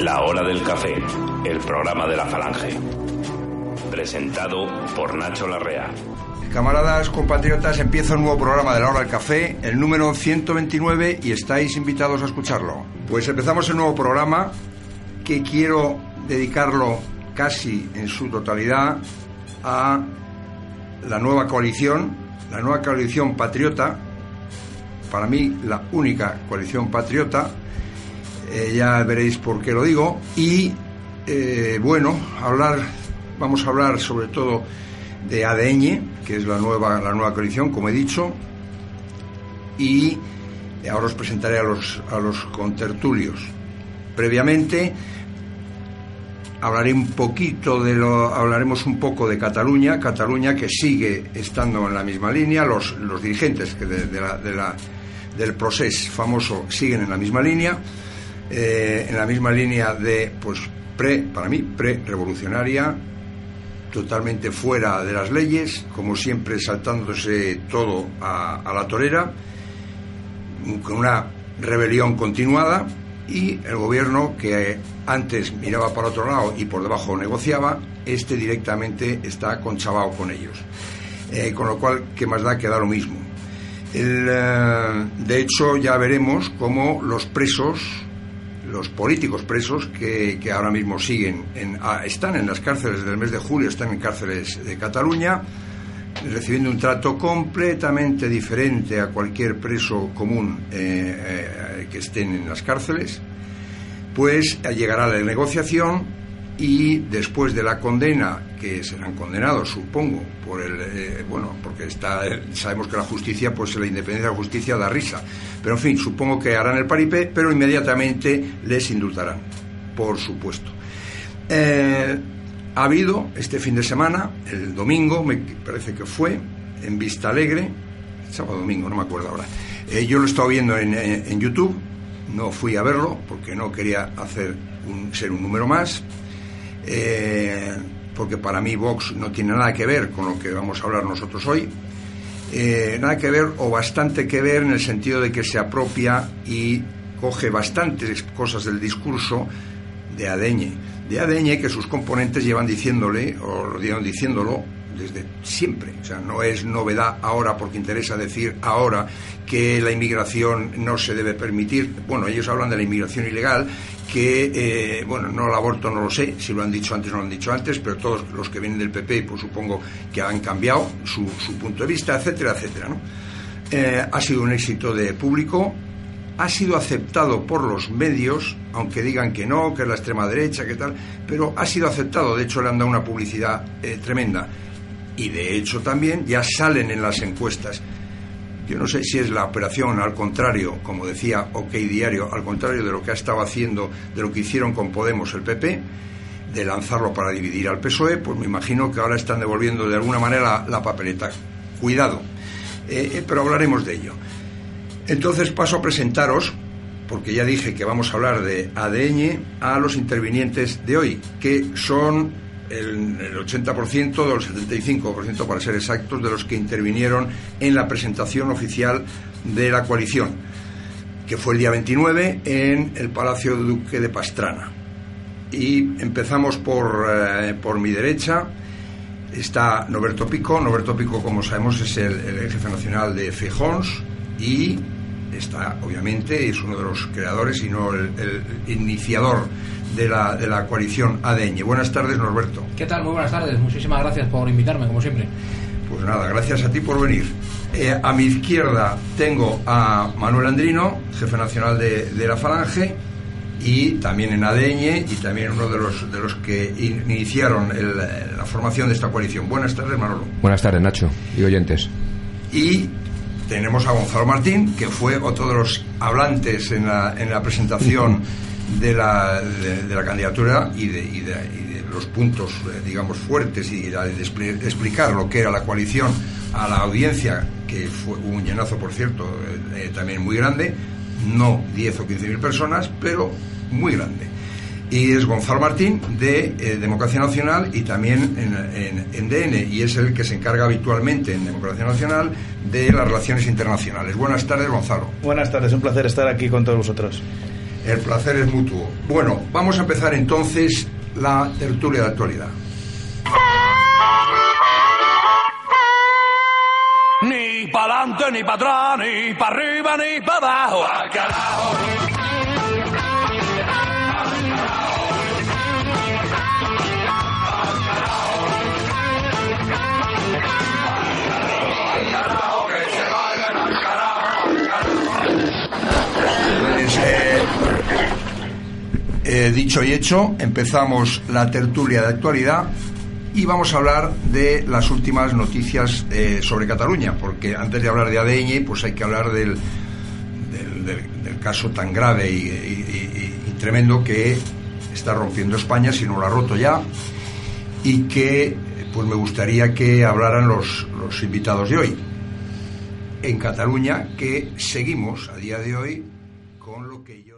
La Hora del Café, el programa de la Falange. Presentado por Nacho Larrea. Camaradas, compatriotas, empieza un nuevo programa de la hora del café, el número 129, y estáis invitados a escucharlo. Pues empezamos el nuevo programa que quiero dedicarlo casi en su totalidad a la nueva coalición, la nueva coalición patriota, para mí la única coalición patriota, eh, ya veréis por qué lo digo, y eh, bueno, hablar, vamos a hablar sobre todo de ADN, que es la nueva, la nueva coalición, como he dicho, y ahora os presentaré a los, a los contertulios. Previamente hablaré un poquito de lo, hablaremos un poco de Cataluña, Cataluña que sigue estando en la misma línea, los, los dirigentes de la, del proceso famoso siguen en la misma línea, eh, en la misma línea de, pues, pre, para mí, pre-revolucionaria, totalmente fuera de las leyes, como siempre saltándose todo a, la torera, con una rebelión continuada y el gobierno que antes miraba para otro lado y por debajo negociaba, este directamente está conchabado con ellos. Eh, con lo cual, ¿qué más da que da lo mismo? Eh, de hecho, ya veremos cómo los presos, los políticos presos que, que ahora mismo siguen, en, ah, están en las cárceles del mes de julio, están en cárceles de Cataluña, recibiendo un trato completamente diferente a cualquier preso común eh, eh, que estén en las cárceles, pues llegará la negociación y después de la condena, que serán condenados, supongo, por el eh, bueno, porque está sabemos que la justicia, pues la independencia de la justicia da risa, pero en fin, supongo que harán el paripé, pero inmediatamente les indultarán, por supuesto. Eh, ha habido este fin de semana, el domingo, me parece que fue, en Vista Alegre, sábado domingo, no me acuerdo ahora. Eh, yo lo he estado viendo en, en, en, YouTube, no fui a verlo porque no quería hacer un, ser un número más, eh, porque para mí Vox no tiene nada que ver con lo que vamos a hablar nosotros hoy. Eh, nada que ver o bastante que ver en el sentido de que se apropia y coge bastantes cosas del discurso de Adeñe de ADN que sus componentes llevan diciéndole, o lo llevan diciéndolo desde siempre. O sea, no es novedad ahora porque interesa decir ahora que la inmigración no se debe permitir. Bueno, ellos hablan de la inmigración ilegal, que, eh, bueno, no el aborto no lo sé, si lo han dicho antes no lo han dicho antes, pero todos los que vienen del PP, pues supongo que han cambiado su, su punto de vista, etcétera, etcétera. ¿no? Eh, ha sido un éxito de público, ha sido aceptado por los medios, aunque digan que no, que es la extrema derecha, que tal, pero ha sido aceptado, de hecho le han dado una publicidad eh, tremenda. Y de hecho también ya salen en las encuestas. Yo no sé si es la operación al contrario, como decía OK Diario, al contrario de lo que ha estado haciendo, de lo que hicieron con Podemos el PP, de lanzarlo para dividir al PSOE, pues me imagino que ahora están devolviendo de alguna manera la, papeleta. Cuidado, eh, eh, pero hablaremos de ello. Entonces paso a presentaros, porque ya dije que vamos a hablar de ADN, a los intervinientes de hoy, que son el, el 80% o el 75% para ser exactos de los que intervinieron en la presentación oficial de la coalición, que fue el día 29 en el Palacio Duque de Pastrana. Y empezamos por, eh, por mi derecha, está Noberto Pico. Noberto Pico, como sabemos, es el, el jefe nacional de Fejons y está, obviamente, es uno de los creadores y no el, el iniciador de la, de la coalición ADN. Buenas tardes, Norberto. ¿Qué tal? Muy buenas tardes. Muchísimas gracias por invitarme, como siempre. Pues nada, gracias a ti por venir. Eh, a mi izquierda tengo a Manuel Andrino, jefe nacional de, de la Falange, y también en ADN y también uno de los, de los que iniciaron el, la formación de esta coalición. Buenas tardes, Manolo. Buenas tardes, Nacho y oyentes. Y tenemos a Gonzalo Martín, que fue otro de los hablantes en la, en la presentación de la, de, la candidatura y de, y, de, y de, los puntos, eh, digamos, fuertes y de, explicar lo que era la coalición a la audiencia, que fue un llenazo, por cierto, eh, eh, también muy grande, no 10 o 15 mil personas, pero muy grande y es Gonzalo Martín de eh, Democracia Nacional y también en, en, en, DN y es el que se encarga habitualmente en Democracia Nacional de las relaciones internacionales. Buenas tardes, Gonzalo. Buenas tardes, un placer estar aquí con todos vosotros. El placer es mutuo. Bueno, vamos a empezar entonces la tertulia de actualidad. Ni para adelante, ni para atrás, ni para arriba, ni para abajo. Eh, dicho y hecho, empezamos la tertulia de actualidad y vamos a hablar de las últimas noticias eh, sobre Cataluña, porque antes de hablar de ADN, pues hay que hablar del, del, caso tan grave y- y tremendo que está rompiendo España, si no lo ha roto ya, y que pues me gustaría que hablaran los, los invitados de hoy. En Cataluña, que seguimos a día de hoy con lo que yo...